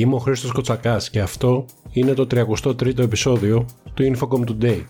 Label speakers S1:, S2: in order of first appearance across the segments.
S1: Είμαι ο Χρήστος Κοτσακάς και αυτό είναι το 33ο επεισόδιο του Infocom Today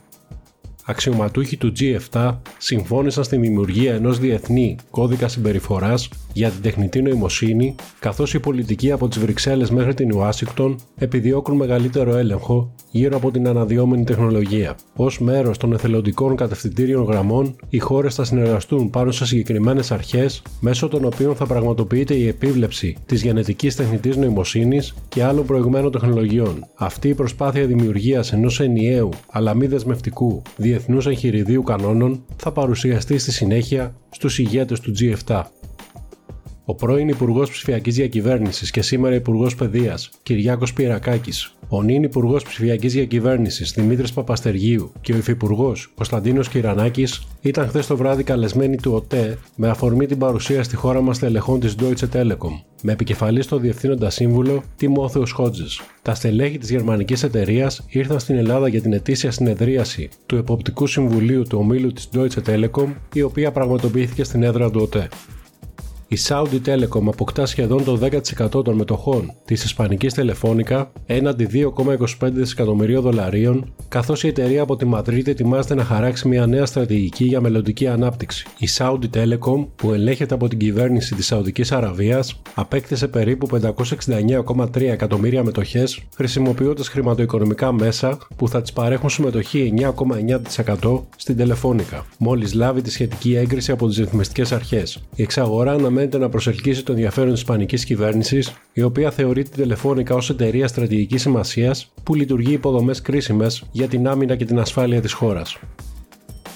S1: αξιωματούχοι του G7 συμφώνησαν στη δημιουργία ενός διεθνή κώδικα συμπεριφοράς για την τεχνητή νοημοσύνη, καθώς οι πολιτικοί από τις Βρυξέλλες μέχρι την Ουάσιγκτον επιδιώκουν μεγαλύτερο έλεγχο γύρω από την αναδυόμενη τεχνολογία. Ω μέρος των εθελοντικών κατευθυντήριων γραμμών, οι χώρες θα συνεργαστούν πάνω σε συγκεκριμένες αρχές, μέσω των οποίων θα πραγματοποιείται η επίβλεψη της γενετικής τεχνητής νοημοσύνης και άλλων προηγμένων τεχνολογιών. Αυτή η προσπάθεια δημιουργίας ενός ενιαίου αλλά μη δεσμευτικού διεθνούς εγχειριδίου κανόνων θα παρουσιαστεί στη συνέχεια στους ηγέτες του G7. Ο πρώην Υπουργός Ψηφιακής Διακυβέρνησης και σήμερα Υπουργός Παιδείας, Κυριάκος Πυρακάκης, ο νυν Υπουργός Ψηφιακής Διακυβέρνησης Δημήτρης Παπαστεργίου και ο Υφυπουργός Κωνσταντίνος Κυρανάκης ήταν χθες το βράδυ καλεσμένοι του ΟΤΕ με αφορμή την παρουσία στη χώρα μας τελεχών της Deutsche Telekom, με επικεφαλής στο διευθύνοντα σύμβουλο Τιμόθεος Χότζε. Τα στελέχη της γερμανικής εταιρείας ήρθαν στην Ελλάδα για την ετήσια συνεδρίαση του Εποπτικού Συμβουλίου του ομίλου της Deutsche Telekom, η οποία πραγματοποιήθηκε στην έδρα του ΟΤΕ η Saudi Telecom αποκτά σχεδόν το 10% των μετοχών της Ισπανικής Τελεφώνικα έναντι 2,25 δισεκατομμυρίων δολαρίων, καθώς η εταιρεία από τη Μαδρίτη ετοιμάζεται να χαράξει μια νέα στρατηγική για μελλοντική ανάπτυξη. Η Saudi Telecom, που ελέγχεται από την κυβέρνηση της Σαουδικής Αραβίας, απέκτησε περίπου 569,3 εκατομμύρια μετοχές, χρησιμοποιώντας χρηματοοικονομικά μέσα που θα τη παρέχουν συμμετοχή 9,9% στην Τελεφώνικα, μόλις λάβει τη σχετική έγκριση από τις ρυθμιστικές αρχές. Η εξαγορά αναμένεται να προσελκύσει το ενδιαφέρον της Ισπανικής κυβέρνησης, η οποία θεωρεί την Τελεφώνικα ως εταιρεία στρατηγικής σημασίας που λειτουργεί υποδομές κρίσιμες για την άμυνα και την ασφάλεια της χώρας.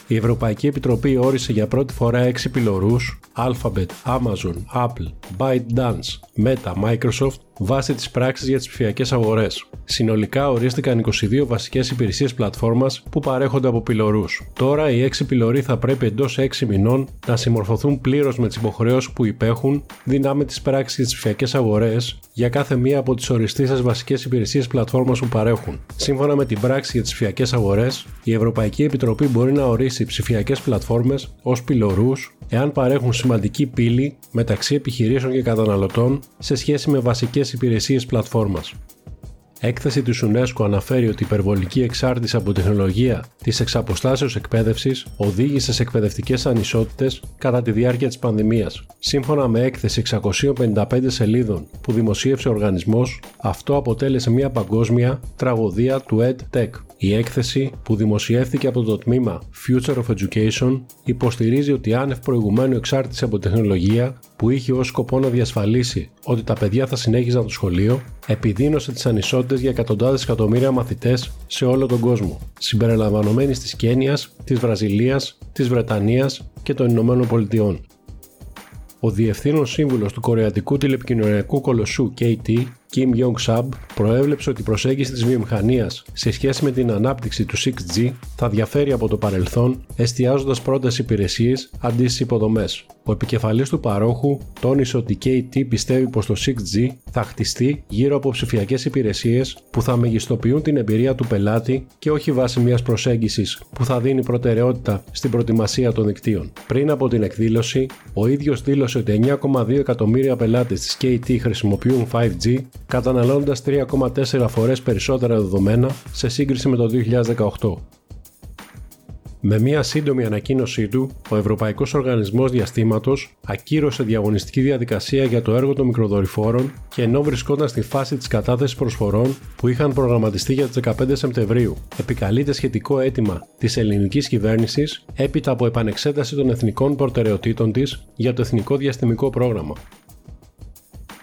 S1: Η Ευρωπαϊκή Επιτροπή όρισε για πρώτη φορά 6 πυλωρούς Alphabet, Amazon, Apple, ByteDance, Meta, Microsoft βάσει της πράξης για τις ψηφιακές αγορές. Συνολικά ορίστηκαν 22 βασικές υπηρεσίες πλατφόρμας που παρέχονται από πυλωρούς. Τώρα οι 6 πυλωροί θα πρέπει εντός 6 μηνών να συμμορφωθούν πλήρως με τις υποχρεώσεις που υπέχουν δυνάμει της πράξης για τις ψηφιακές αγορές για κάθε μία από τις οριστήσει βασικές υπηρεσίες πλατφόρμας που παρέχουν. Σύμφωνα με την πράξη για τις ψηφιακές αγορές, η Ευρωπαϊκή Επιτροπή μπορεί να ορίσει ψηφιακές πλατφόρμες ως πυλωρούς εάν παρέχουν σημαντική πύλη μεταξύ επιχειρήσεων και καταναλωτών σε σχέση με βασικές υπηρεσίες πλατφόρμας. Έκθεση του UNESCO αναφέρει ότι η υπερβολική εξάρτηση από τεχνολογία της εξαποστάσεως εκπαίδευσης οδήγησε σε εκπαιδευτικές ανισότητες κατά τη διάρκεια της πανδημίας. Σύμφωνα με έκθεση 655 σελίδων που δημοσίευσε ο οργανισμός, αυτό αποτέλεσε μια παγκόσμια τραγωδία του EdTech. Η έκθεση, που δημοσιεύθηκε από το τμήμα Future of Education, υποστηρίζει ότι άνευ προηγουμένου εξάρτηση από τεχνολογία που είχε ως σκοπό να διασφαλίσει ότι τα παιδιά θα συνέχιζαν το σχολείο, επιδίνωσε τις ανισότητες για εκατοντάδες εκατομμύρια μαθητές σε όλο τον κόσμο, συμπεριλαμβανομένης της Κένιας, της Βραζιλίας, της Βρετανίας και των Ηνωμένων Πολιτειών. Ο διευθύνων σύμβουλος του κορεατικού τηλεπικοινωνιακού κολοσσού KT, Kim Jong-sab, προέβλεψε ότι η προσέγγιση της βιομηχανίας σε σχέση με την ανάπτυξη του 6G θα διαφέρει από το παρελθόν, εστιάζοντας πρώτες υπηρεσίες αντί στις υποδομές. Ο επικεφαλής του παρόχου τόνισε ότι η KT πιστεύει πως το 6G θα χτιστεί γύρω από ψηφιακές υπηρεσίες που θα μεγιστοποιούν την εμπειρία του πελάτη και όχι βάσει μιας προσέγγισης που θα δίνει προτεραιότητα στην προετοιμασία των δικτύων. Πριν από την εκδήλωση, ο ίδιος δήλωσε ότι 9,2 εκατομμύρια πελάτες της KT χρησιμοποιούν 5G, καταναλώνοντας 3,4 φορές περισσότερα δεδομένα σε σύγκριση με το 2018. Με μια σύντομη ανακοίνωσή του, ο Ευρωπαϊκός Οργανισμός Διαστήματος ακύρωσε διαγωνιστική διαδικασία για το έργο των μικροδορυφόρων και ενώ βρισκόταν στη φάση της κατάθεσης προσφορών που είχαν προγραμματιστεί για τις 15 Σεπτεμβρίου, επικαλείται σχετικό αίτημα της ελληνικής κυβέρνησης έπειτα από επανεξέταση των εθνικών προτεραιοτήτων της για το Εθνικό Διαστημικό Πρόγραμμα.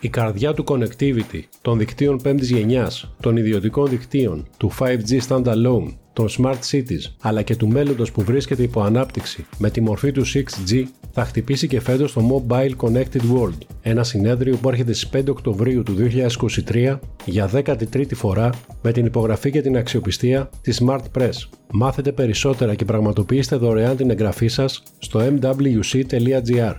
S1: Η καρδιά του connectivity των δικτύων 5ης γενιάς, των ιδιωτικών δικτύων, του 5G standalone των Smart Cities αλλά και του μέλλοντος που βρίσκεται υπό ανάπτυξη με τη μορφή του 6G θα χτυπήσει και φέτος το Mobile Connected World, ένα συνέδριο που έρχεται στις 5 Οκτωβρίου του 2023 για 13η φορά με την υπογραφή και την αξιοπιστία της Smart Press. Μάθετε περισσότερα και πραγματοποιήστε δωρεάν την εγγραφή σας στο mwc.gr.